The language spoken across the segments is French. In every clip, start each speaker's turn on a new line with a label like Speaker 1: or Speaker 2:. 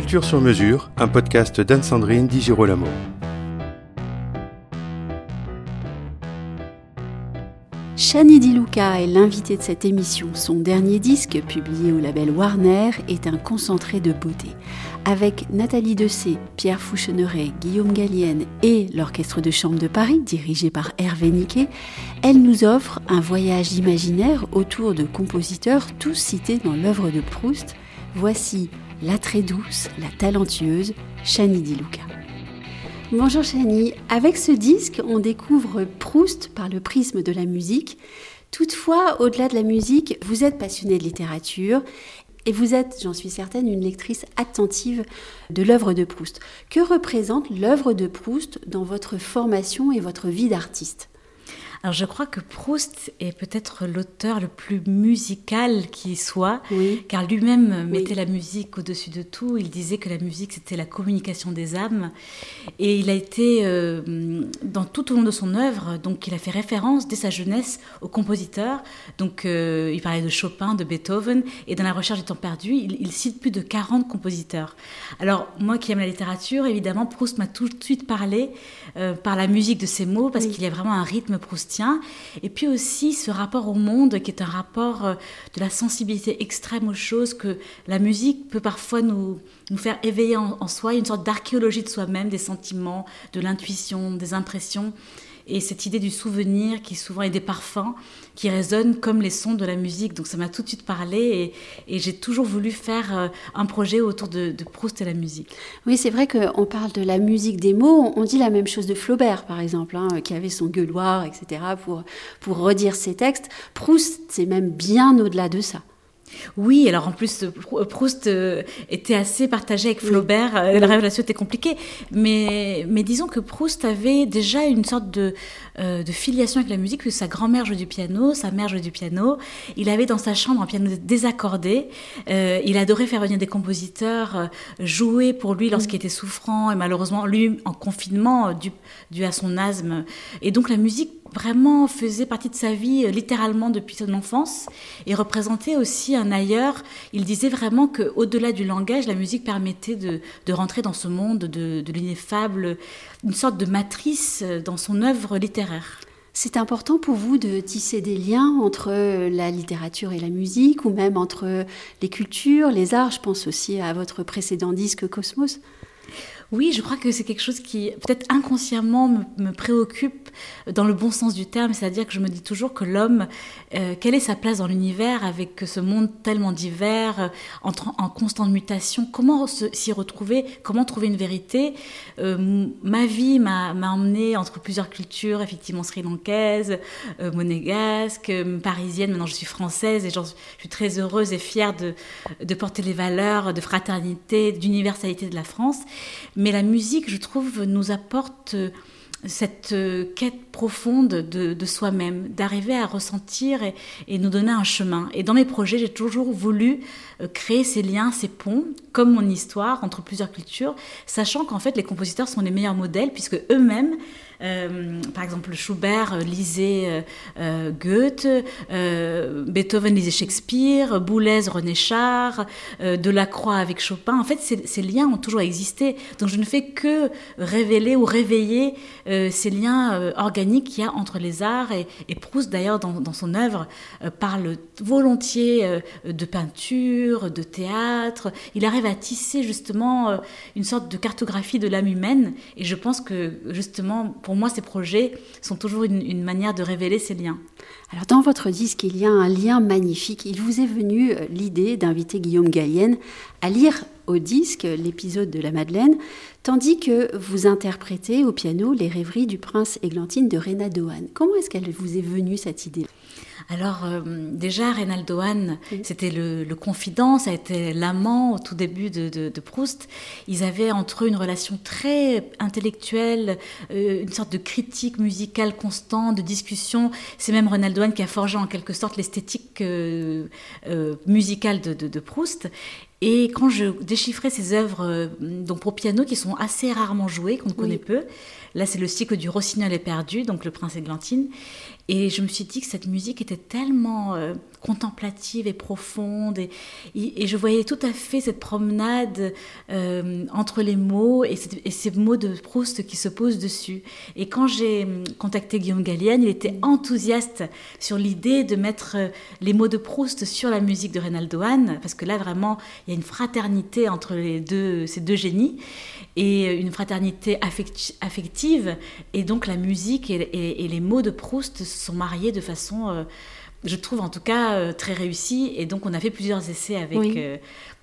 Speaker 1: Culture sur mesure, un podcast d'Anne-Sandrine Di Girolamo.
Speaker 2: Shani Di Luca est l'invité de cette émission. Son dernier disque, publié au label Warner, est un concentré de beauté. Avec Nathalie Dessay, Pierre Foucheneret, Guillaume Gallienne et l'Orchestre de Chambre de Paris, dirigé par Hervé Niquet, elle nous offre un voyage imaginaire autour de compositeurs tous cités dans l'œuvre de Proust. Voici la très douce, la talentueuse Shani Di Luca. Bonjour Chani, avec ce disque, on découvre Proust par le prisme de la musique. Toutefois, au-delà de la musique, vous êtes passionnée de littérature et vous êtes, j'en suis certaine, une lectrice attentive de l'œuvre de Proust. Que représente l'œuvre de Proust dans votre formation et votre vie d'artiste?
Speaker 3: Alors je crois que Proust est peut-être l'auteur le plus musical qui soit, car lui-même mettait la musique au-dessus de tout. Il disait que la musique c'était la communication des âmes, et il a été euh, dans tout au long de son œuvre, donc il a fait référence dès sa jeunesse aux compositeurs. Donc euh, il parlait de Chopin, de Beethoven, et dans la recherche du temps perdu, il, cite plus de 40 compositeurs. Alors moi qui aime la littérature, évidemment Proust m'a tout de suite parlé euh, par la musique de ses mots, parce qu'il y a vraiment un rythme Proust et puis aussi ce rapport au monde qui est un rapport euh, de la sensibilité extrême aux choses que la musique peut parfois nous, nous faire éveiller en soi, une sorte d'archéologie de soi-même, des sentiments, de l'intuition, des impressions et cette idée du souvenir qui souvent est des parfums qui résonnent comme les sons de la musique. Donc ça m'a tout de suite parlé et, j'ai toujours voulu faire euh, un projet autour de, Proust et la musique.
Speaker 2: Oui, c'est vrai qu'on parle de la musique des mots. On dit la même chose de Flaubert, par exemple, hein, qui avait son gueuloir, etc., pour, pour redire ses textes. Proust, c'est même bien au-delà de ça.
Speaker 3: Oui, alors en plus, Proust euh, était assez partagé avec Flaubert, euh, la relation était compliquée, mais, mais disons que Proust avait déjà une sorte de, euh, de filiation avec la musique, puisque sa grand-mère jouait du piano, sa mère jouait du piano, il avait dans sa chambre un piano désaccordé, il adorait faire venir des compositeurs jouer pour lui lorsqu'il était souffrant, et malheureusement, lui, en confinement, dû, dû à son asthme, et donc la musique vraiment faisait partie de sa vie littéralement depuis son enfance et représentait aussi un ailleurs. Il disait vraiment qu'au-delà du langage, la musique permettait de, rentrer dans ce monde de, de l'ineffable, une sorte de matrice dans son œuvre littéraire.
Speaker 2: C'est important pour vous de tisser des liens entre la littérature et la musique, ou même entre les cultures, les arts? Je pense aussi à votre précédent disque Cosmos.
Speaker 3: Oui, je crois que c'est quelque chose qui peut-être inconsciemment me, préoccupe dans le bon sens du terme, c'est-à-dire que je me dis toujours que l'homme, euh, quelle est sa place dans l'univers avec ce monde tellement divers, euh, en, constante mutation, comment s'y retrouver, comment trouver une vérité? Euh, Ma vie m'a emmené entre plusieurs cultures, effectivement sri-lankaise, monégasque, parisienne, maintenant je suis française et je suis très heureuse et fière de, porter les valeurs de fraternité, d'universalité de la France. Mais la musique, je trouve, nous apporte euh, cette euh, quête profonde de, soi-même, d'arriver à ressentir et, nous donner un chemin. Et dans mes projets, j'ai toujours voulu euh, créer ces liens, ces ponts, comme mon histoire entre plusieurs cultures, sachant qu'en fait les compositeurs sont les meilleurs modèles puisque eux-mêmes par exemple, Schubert lisait euh, Goethe, Beethoven lisait Shakespeare, Boulez René Char, Delacroix avec Chopin. En fait, ces, liens ont toujours existé. Donc, je ne fais que révéler ou réveiller ces liens organiques qu'il y a entre les arts. Et, Proust, d'ailleurs, dans, dans, son œuvre, parle volontiers de peinture, de théâtre. Il arrive à tisser justement euh, une sorte de cartographie de l'âme humaine. Et je pense que justement, pour moi, ces projets sont toujours une, manière de révéler ces liens.
Speaker 2: Alors dans votre disque, il y a un lien magnifique. Il vous est venu euh, l'idée d'inviter Guillaume Gallienne à lire au disque l'épisode de la Madeleine, tandis que vous interprétez au piano les rêveries du prince Églantine de Réna Dohan. Comment est-ce qu'elle vous est venue cette idée?
Speaker 3: Alors euh, déjà, Reynaldo Hahn, c'était le, confident, ça a été l'amant au tout début de, Proust. Ils avaient entre eux une relation très intellectuelle, euh, une sorte de critique musicale constante, de discussion. C'est même Reynaldo Hahn qui a forgé en quelque sorte l'esthétique euh, musicale de, Proust. Et quand je déchiffrais ces œuvres donc pour piano qui sont assez rarement jouées, qu'on connaît peu, là c'est le cycle du Rossignol est perdu, donc le prince Églantine, et je me suis dit que cette musique était tellement euh, contemplative et profonde. Et, je voyais tout à fait cette promenade euh, entre les mots et, ces mots de Proust qui se posent dessus. Et quand j'ai contacté Guillaume Gallienne, il était enthousiaste sur l'idée de mettre euh, les mots de Proust sur la musique de Reynaldo Hahn, parce que là, vraiment, il y a une fraternité entre les deux, ces deux génies et une fraternité affective. Et donc, la musique et, les mots de Proust sont mariés de façon. Euh, je trouve en tout cas euh, très réussi. Et donc, on a fait plusieurs essais avec, euh,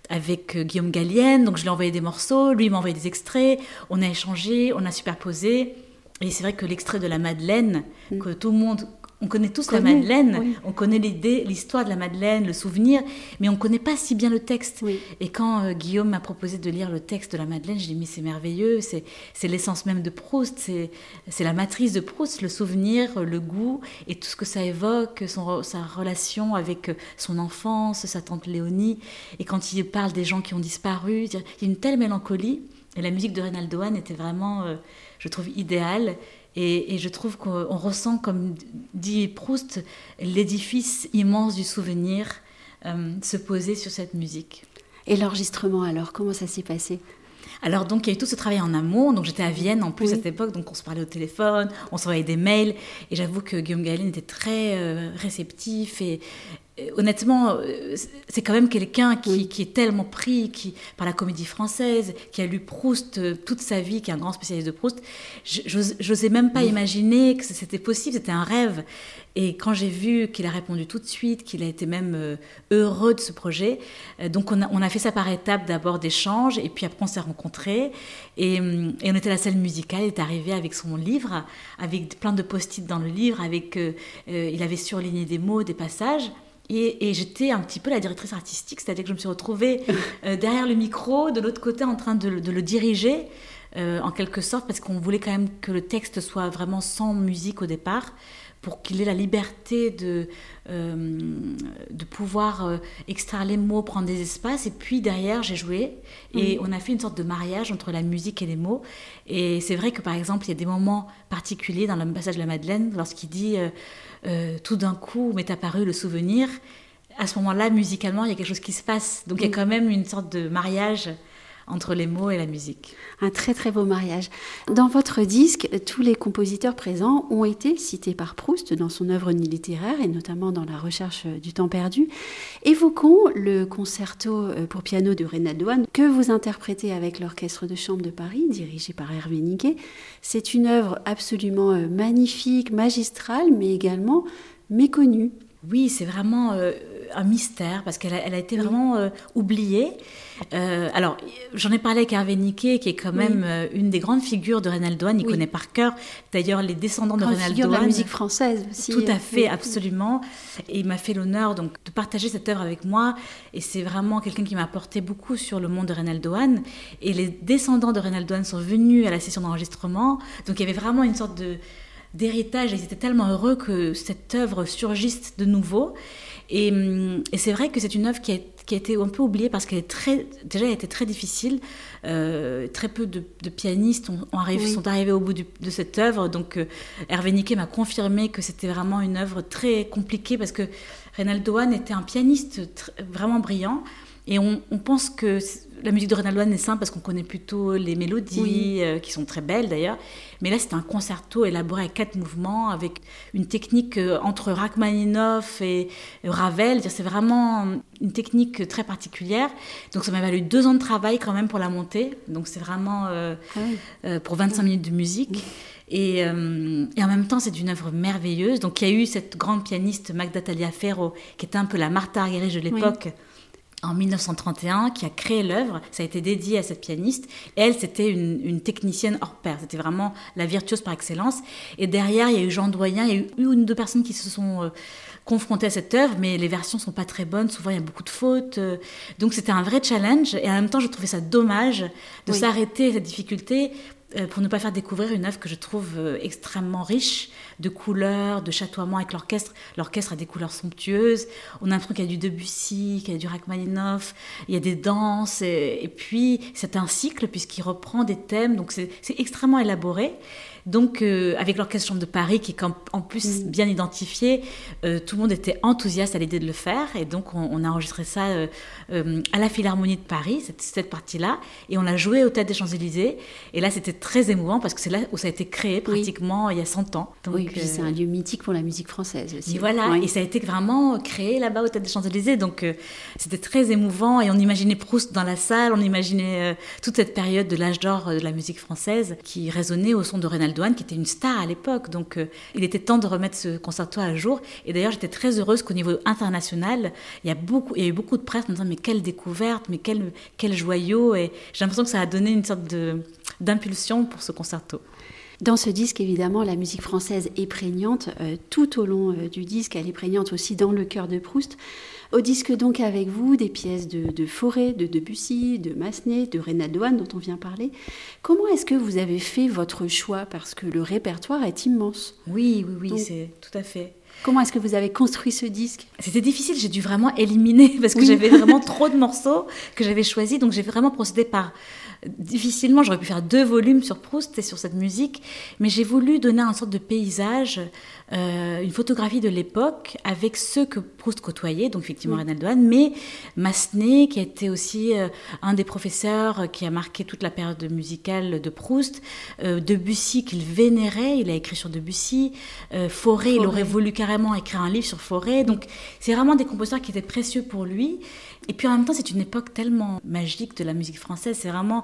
Speaker 3: avec euh, Guillaume Gallienne. Donc, je lui ai envoyé des morceaux, lui m'a envoyé des extraits. On a échangé, on a superposé. Et c'est vrai que l'extrait de la Madeleine, mm. que tout le monde on connaît tous la Madeleine, on connaît l'idée, l'histoire de la Madeleine, le souvenir, mais on ne connaît pas si bien le texte. Et quand euh, Guillaume m'a proposé de lire le texte de la Madeleine, j'ai dit mais c'est merveilleux, c'est l'essence même de Proust, c'est la matrice de Proust, le souvenir, le goût et tout ce que ça évoque, son, sa relation avec son enfance, sa tante Léonie. Et quand il parle des gens qui ont disparu, il y a une telle mélancolie. Et la musique de Reynaldo Hahn était vraiment, euh, je trouve, idéale. Et, je trouve qu'on ressent, comme dit Proust, l'édifice immense du souvenir euh, se poser sur cette musique.
Speaker 2: Et l'enregistrement alors, comment ça s'est passé?
Speaker 3: Alors donc il y a eu tout ce travail en amont, donc j'étais à Vienne en plus à cette époque, donc on se parlait au téléphone, on s'envoyait des mails, et j'avoue que Guillaume Galline était très euh, réceptif et, honnêtement, euh, c'est quand même quelqu'un qui, est tellement pris qui, par la comédie française, qui a lu Proust euh, toute sa vie, qui est un grand spécialiste de Proust. J'osais même pas imaginer que c'était possible, c'était un rêve. Et quand j'ai vu qu'il a répondu tout de suite, qu'il a été même euh, heureux de ce projet, donc on a, on a fait ça par étapes, d'abord d'échanges, et puis après on s'est rencontrés, et, on était à la salle musicale, il est arrivé avec son livre, avec plein de post-it dans le livre, avec, il avait surligné des mots, des passages. Et, j'étais un petit peu la directrice artistique, c'est-à-dire que je me suis retrouvée euh, derrière le micro, de l'autre côté, en train de, le diriger, euh, en quelque sorte, parce qu'on voulait quand même que le texte soit vraiment sans musique au départ, pour qu'il ait la liberté de, euh, de pouvoir extraire les mots, prendre des espaces. Et puis derrière, j'ai joué, et on a fait une sorte de mariage entre la musique et les mots. Et c'est vrai que, par exemple, il y a des moments particuliers dans le passage de la Madeleine, lorsqu'il dit... Euh, tout d'un coup m'est apparu le souvenir. À ce moment-là, musicalement, il y a quelque chose qui se passe. Donc il y a quand même une sorte de mariage entre les mots et la musique.
Speaker 2: Un très très beau mariage. Dans votre disque, tous les compositeurs présents ont été cités par Proust dans son œuvre littéraire et notamment dans la recherche du temps perdu. Évoquons le concerto euh, pour piano de Reynaldo Hahn que vous interprétez avec l'Orchestre de chambre de Paris, dirigé par Hervé Niquet. C'est une œuvre absolument euh, magnifique, magistrale, mais également méconnue.
Speaker 3: Oui, c'est vraiment euh, un mystère parce qu'elle a, été vraiment euh, oubliée. Euh, alors, j'en ai parlé avec Hervé Niquet, qui est quand même une des grandes figures de Reynaldo Hahn. Il connaît par cœur, d'ailleurs, les descendants de Reynaldo
Speaker 2: figure de la musique française aussi.
Speaker 3: Tout à fait, absolument. Et il m'a fait l'honneur donc de partager cette œuvre avec moi. Et c'est vraiment quelqu'un qui m'a apporté beaucoup sur le monde de Reynaldo Hahn. Et les descendants de Reynaldo Hahn sont venus à la session d'enregistrement. Donc, il y avait vraiment une sorte de d'héritage. Ils étaient tellement heureux que cette œuvre surgisse de nouveau. Et, hum, c'est vrai que c'est une œuvre qui a, qui a, été un peu oubliée parce qu'elle est très, déjà, elle était très difficile. Euh, très peu de, pianistes ont, sont arrivés au bout de cette œuvre. Donc, euh, Hervé Niquet m'a confirmé que c'était vraiment une œuvre très compliquée parce que Reynaldo Hahn était un pianiste vraiment brillant. Et on, pense que la musique de Reynaldo Hahn est simple parce qu'on connaît plutôt les mélodies, euh, qui sont très belles d'ailleurs. Mais là, c'est un concerto élaboré à quatre mouvements, avec une technique euh, entre Rachmaninoff et Ravel. C'est vraiment une technique très particulière. Donc ça m'a valu deux ans de travail quand même pour la monter. Donc c'est vraiment euh, ah pour 25 minutes de musique. Et, et, en même temps, c'est une œuvre merveilleuse. Donc, il y a eu cette grande pianiste Magda Taliaferro, qui était un peu la Martha Argerich de l'époque, en 1931 qui a créé l'œuvre. Ça a été dédié à cette pianiste. elle, c'était une, technicienne hors pair. C'était vraiment la virtuose par excellence. Et derrière, il y a eu Jean Doyen. Il y a eu une ou deux personnes qui se sont euh, confrontées à cette œuvre, mais les versions sont pas très bonnes. Souvent, il y a beaucoup de fautes. Euh. donc, c'était un vrai challenge. Et en même temps, je trouvais ça dommage de s'arrêter à cette difficulté pour ne pas faire découvrir une œuvre que je trouve euh, extrêmement riche de couleurs, de chatoiements avec l'orchestre. L'orchestre a des couleurs somptueuses. On a l'impression qu'il y a du Debussy, qu'il y a du Rachmaninoff, il y a des danses. Et, puis, c'est un cycle puisqu'il reprend des thèmes. Donc, c'est extrêmement élaboré. Donc, euh, avec l'Orchestre Chambre de Paris, qui est en, plus mm. bien identifié, euh, tout le monde était enthousiaste à l'idée de le faire. Et donc, on, a enregistré ça à la Philharmonie de Paris, cette, cette partie-là. Et on l'a joué au Théâtre des Champs-Élysées. Et là, c'était très émouvant parce que c'est là où ça a été créé pratiquement il y a 100 ans.
Speaker 2: Donc, oui, puis c'est un lieu mythique pour la musique française aussi.
Speaker 3: Et voilà, et ça a été vraiment créé là-bas au Théâtre des Champs-Élysées. Donc, c'était très émouvant. Et on imaginait Proust dans la salle, on imaginait toute cette période de l'âge d'or de la musique française qui résonnait au son de Reynaldo qui était une star à l'époque. Donc, euh, il était temps de remettre ce concerto à jour. Et d'ailleurs, j'étais très heureuse qu'au niveau international, il y, a beaucoup, eu beaucoup de presse en disant Mais quelle découverte, mais quel, quel joyau. Et j'ai l'impression que ça a donné une sorte d'impulsion pour ce concerto.
Speaker 2: Dans ce disque, évidemment, la musique française est prégnante euh, tout au long euh, du disque. Elle est prégnante aussi dans le cœur de Proust. Au disque donc avec vous des pièces de, de Forêt, de Debussy, de Massenet, de Reynaldo dont on vient parler. Comment est-ce que vous avez fait votre choix? Parce que le répertoire est immense.
Speaker 3: Oui, oui, oui, c'est tout à fait.
Speaker 2: Comment est-ce que vous avez construit ce disque?
Speaker 3: C'était difficile, j'ai dû vraiment éliminer parce que j'avais vraiment trop de morceaux que j'avais choisis. Donc j'ai vraiment procédé par difficilement, j'aurais pu faire deux volumes sur Proust et sur cette musique, mais j'ai voulu donner un sorte de paysage, euh, une photographie de l'époque avec ceux que Proust côtoyait, donc effectivement oui. Mais Massenet, qui a été aussi euh, un des professeurs qui a marqué toute la période musicale de Proust, euh, Debussy qu'il vénérait, il a écrit sur Debussy, Forêt, il aurait voulu carrément écrire un livre sur Forêt, donc c'est vraiment des compositeurs qui étaient précieux pour lui, et puis en même temps c'est une époque tellement magique de la musique française, c'est vraiment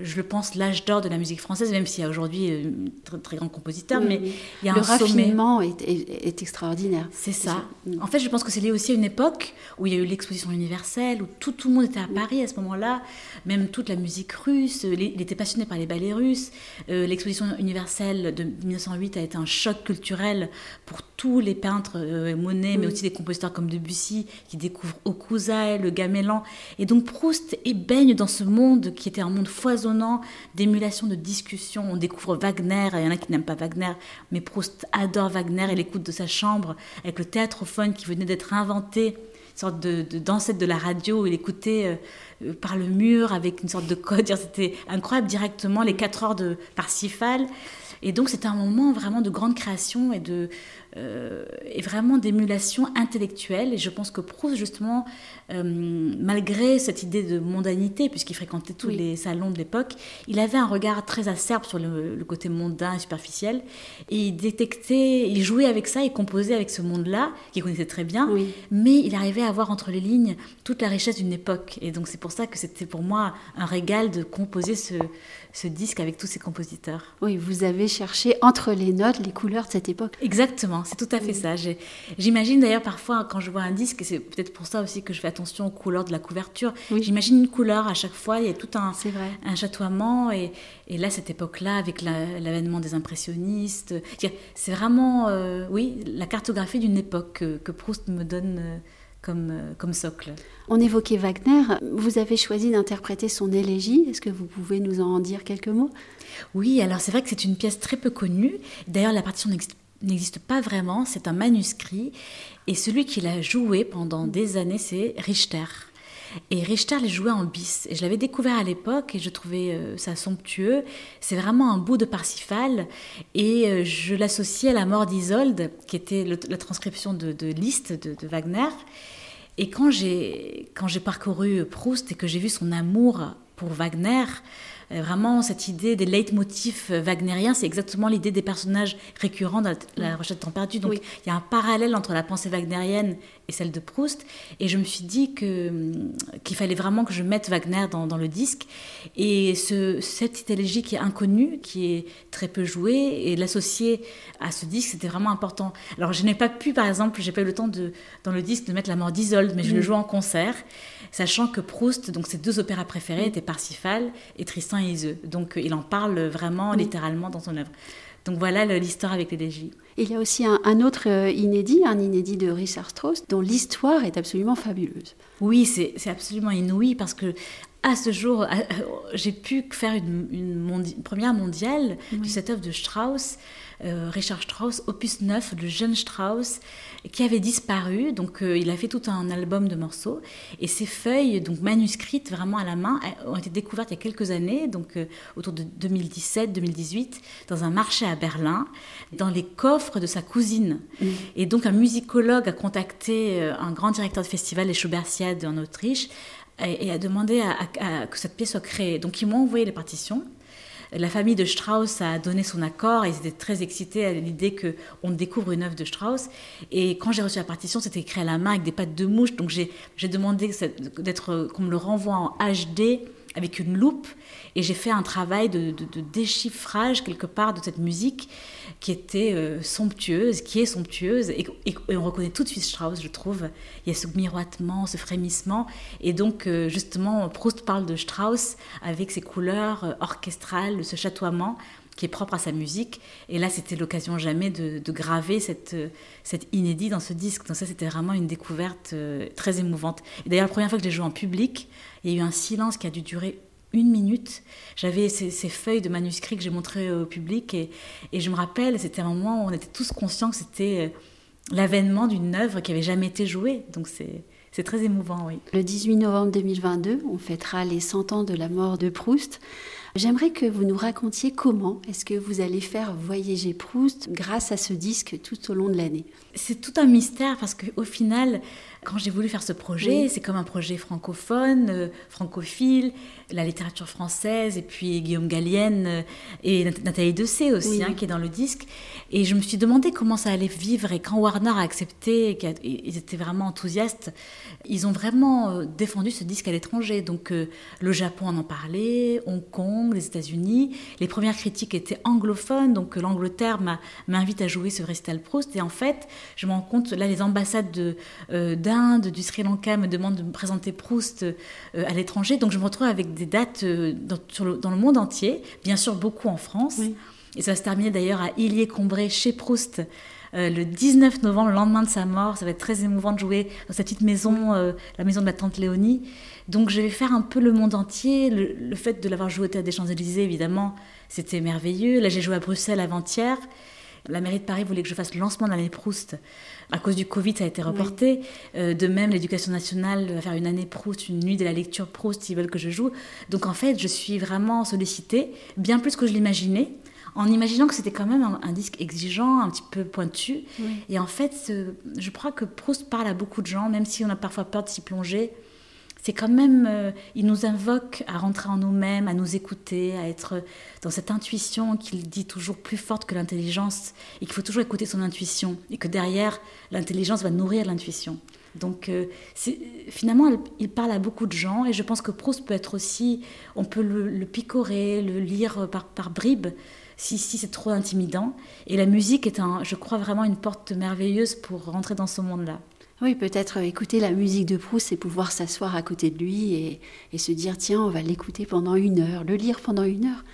Speaker 3: je le pense, l'âge d'or de la musique française, même s'il y a aujourd'hui euh, très, très grands compositeurs, mais il y a
Speaker 2: le
Speaker 3: un
Speaker 2: raffinement est, est, extraordinaire.
Speaker 3: C'est ça. En fait, je pense que c'est lié aussi à une époque où il y a eu l'exposition universelle, où tout, tout le monde était à Paris à ce moment-là, même toute la musique russe. Il était passionné par les ballets russes. Euh, l'exposition universelle de 1908 a été un choc culturel pour tous les peintres, euh, Monet, mais aussi des compositeurs comme Debussy, qui découvrent Okusa, le gamelan. Et donc Proust et baigne dans ce monde qui était un monde foisonnant d'émulation, de discussion. On découvre Wagner, il y en a qui n'aiment pas Wagner, mais Proust adore Wagner et l'écoute de sa chambre avec le théâtrophone qui venait d'être inventé, une sorte de, d'ancêtre de la radio, il écoutait euh, par le mur avec une sorte de code. C'était incroyable directement, les quatre heures de Parsifal. Et donc c'était un moment vraiment de grande création et de, euh, et vraiment d'émulation intellectuelle. Et je pense que Proust, justement, euh, malgré cette idée de mondanité, puisqu'il fréquentait tous les salons de l'époque, il avait un regard très acerbe sur le, côté mondain et superficiel. Et il détectait, il jouait avec ça, il composait avec ce monde-là, qu'il connaissait très bien, mais il arrivait à voir entre les lignes toute la richesse d'une époque. Et donc c'est pour ça que c'était pour moi un régal de composer ce, ce disque avec tous ces compositeurs.
Speaker 2: Oui, vous avez cherché entre les notes les couleurs de cette époque.
Speaker 3: Exactement c'est tout à fait ça. J'imagine d'ailleurs parfois quand je vois un disque, et c'est peut-être pour ça aussi que je fais attention aux couleurs de la couverture, j'imagine une couleur à chaque fois, il y a tout un, un chatoiement. Et, et là, cette époque-là, avec l'avènement des impressionnistes, c'est vraiment, euh, oui, la cartographie d'une époque que, Proust me donne. Euh, comme, euh, comme, socle.
Speaker 2: On évoquait Wagner. Vous avez choisi d'interpréter son élégie. Est-ce que vous pouvez nous en dire quelques mots?
Speaker 3: Oui, alors c'est vrai que c'est une pièce très peu connue. D'ailleurs, la partition n'existe n'existe pas vraiment, c'est un manuscrit. Et celui qui l'a joué pendant des années, c'est Richter. Et Richter l'a joué en bis. Et je l'avais découvert à l'époque et je trouvais euh, ça somptueux. C'est vraiment un bout de Parsifal. Et euh, je l'associais à la mort d'Isolde, qui était la transcription de, de Liszt de, de Wagner. Et quand j'ai parcouru Proust et que j'ai vu son amour pour Wagner, vraiment cette idée des leitmotifs euh, wagnériens, c'est exactement l'idée des personnages récurrents dans la, recherche de temps perdu. Donc il y a un parallèle entre la pensée wagnérienne et celle de Proust. Et je me suis dit que, hum, qu'il fallait vraiment que je mette Wagner dans, dans le disque. Et ce, cette élégie qui est inconnue, qui est très peu jouée, et l'associer à ce disque, c'était vraiment important. Alors je n'ai pas pu, par exemple, j'ai pas eu le temps de, dans le disque de mettre La mort d'Isolde, mais je le mm. joue en concert, sachant que Proust, donc ses deux opéras préférés mm. étaient Parsifal et Tristan et. Donc il en parle vraiment littéralement dans son œuvre. Donc voilà l'histoire avec l'élégie.
Speaker 2: Il y a aussi un, autre euh, inédit, un inédit de Richard Strauss, dont l'histoire est absolument fabuleuse.
Speaker 3: Oui, c'est absolument inouï parce que à ce jour, j'ai pu faire une, première mondiale de cette œuvre de Strauss euh, Richard Strauss, opus 9, le jeune Strauss, qui avait disparu. Donc euh, il a fait tout un album de morceaux. Et ces feuilles, donc manuscrites vraiment à la main, ont été découvertes il y a quelques années, donc autour de 2017-2018, dans un marché à Berlin, dans les coffres de sa cousine. Mmh. Et donc un musicologue a contacté un grand directeur de festival, les Schubertiades en Autriche, et, a demandé à, que cette pièce soit créée. Donc ils m'ont envoyé les partitions. La famille de Strauss a donné son accord et ils étaient très excités à l'idée qu'on découvre une œuvre de Strauss. Et quand j'ai reçu la partition, c'était écrit à la main avec des pattes de mouche. Donc j'ai demandé qu'on me le renvoie en HD avec une loupe et j'ai fait un travail de, déchiffrage quelque part de cette musique qui était euh, somptueuse, qui est somptueuse et, on reconnaît tout de suite Strauss, je trouve. Il y a ce miroitement, ce frémissement et donc euh, justement Proust parle de Strauss avec ses couleurs euh, orchestrales, ce chatoiement qui est propre à sa musique. Et là, c'était l'occasion jamais de, graver cette, cette inédit dans ce disque. Donc ça, c'était vraiment une découverte très émouvante. Et d'ailleurs, la première fois que j'ai joué en public, il y a eu un silence qui a dû durer une minute. J'avais ces, feuilles de manuscrits que j'ai montrées au public et, et je me rappelle, c'était un moment où on était tous conscients que c'était euh, l'avènement d'une œuvre qui avait jamais été jouée. Donc c'est c'est très émouvant, oui.
Speaker 2: Le 18 novembre 2022, on fêtera les 100 ans de la mort de Proust. J'aimerais que vous nous racontiez comment est-ce que vous allez faire voyager Proust grâce à ce disque tout au long de l'année.
Speaker 3: C'est tout un mystère parce qu'au final, quand j'ai voulu faire ce projet, c'est comme un projet francophone, euh, francophile, la littérature française, et puis Guillaume Gallienne euh, et Nathalie Dessay aussi, hein, qui est dans le disque. Et je me suis demandé comment ça allait vivre. Et quand Warner a accepté, ils étaient vraiment enthousiastes, ils ont vraiment euh, défendu ce disque à l'étranger. Donc le Japon en en parlait, Hong Kong, les États-Unis. Les premières critiques étaient anglophones, donc l'Angleterre m'invite à jouer ce récital Proust. Et en fait, je me rends compte, là, les ambassades d'un du Sri Lanka me demande de me présenter Proust euh, à l'étranger. Donc je me retrouve avec des dates euh, dans, le, monde entier, bien sûr beaucoup en France. Et ça va se terminer d'ailleurs à Illier-Combré chez Proust. Euh, le 19 novembre, le lendemain de sa mort, ça va être très émouvant de jouer dans sa petite maison, la maison de ma tante Léonie. Donc je vais faire un peu le monde entier. Le, fait de l'avoir joué au Théâtre des Champs-Élysées, évidemment, c'était merveilleux. Là, j'ai joué à Bruxelles avant-hier. La mairie de Paris voulait que je fasse le lancement de l'année Proust. À cause du Covid, ça a été reporté. Euh, de même, l'éducation nationale va faire une année Proust, une nuit de la lecture Proust, ils veulent que je joue. Donc en fait, je suis vraiment sollicitée, bien plus que je l'imaginais en imaginant que c'était quand même un, disque exigeant, un petit peu pointu. Et en fait, je crois que Proust parle à beaucoup de gens, même si on a parfois peur de s'y plonger c'est quand même, euh, il nous invoque à rentrer en nous-mêmes, à nous écouter, à être dans cette intuition qu'il dit toujours plus forte que l'intelligence, et qu'il faut toujours écouter son intuition, et que derrière, l'intelligence va nourrir l'intuition. Donc euh, finalement, il parle à beaucoup de gens, et je pense que Proust peut être aussi, on peut le, picorer, le lire par, bribes, si, si c'est trop intimidant. Et la musique est, un, je crois, vraiment une porte merveilleuse pour rentrer dans ce monde-là.
Speaker 2: Oui, peut-être écouter la musique de Proust et pouvoir s'asseoir à côté de lui et, se dire tiens, on va l'écouter pendant une heure, le lire pendant une heure.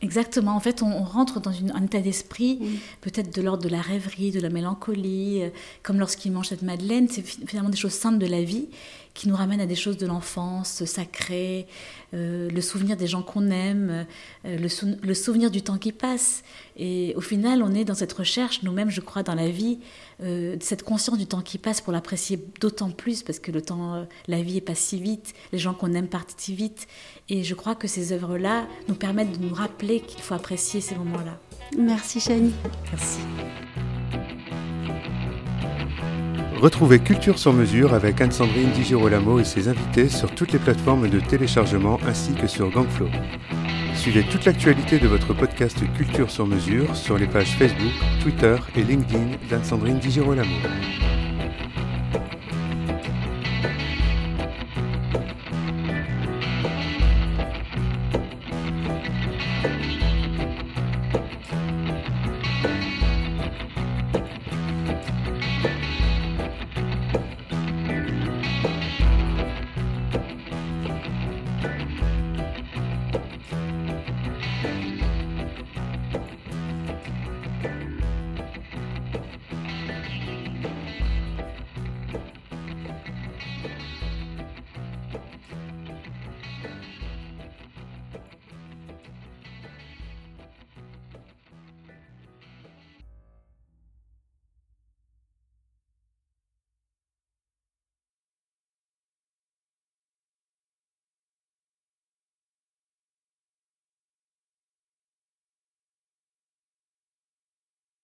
Speaker 3: Exactement. En fait, on, rentre dans une, un état d'esprit, peut-être de l'ordre de la rêverie, de la mélancolie, euh, comme lorsqu'il mange cette madeleine. C'est finalement des choses simples de la vie qui nous ramènent à des choses de l'enfance, sacrées, euh, le souvenir des gens qu'on aime, euh, le, souvenir du temps qui passe. Et au final, on est dans cette recherche, nous-mêmes, je crois, dans la vie, euh, cette conscience du temps qui passe pour l'apprécier d'autant plus, parce que le temps, la vie passe si vite, les gens qu'on aime partent si vite. Et je crois que ces œuvres-là nous permettent de nous rappeler qu'il faut apprécier ces moments-là.
Speaker 2: Merci, Chani.
Speaker 3: Merci.
Speaker 1: Retrouvez Culture sur mesure avec Anne-Sandrine Di Girolamo et ses invités sur toutes les plateformes de téléchargement ainsi que sur Gangflow. Suivez toute l'actualité de votre podcast Culture sur mesure sur les pages Facebook, Twitter et LinkedIn d'Anne-Sandrine Di Girolamo.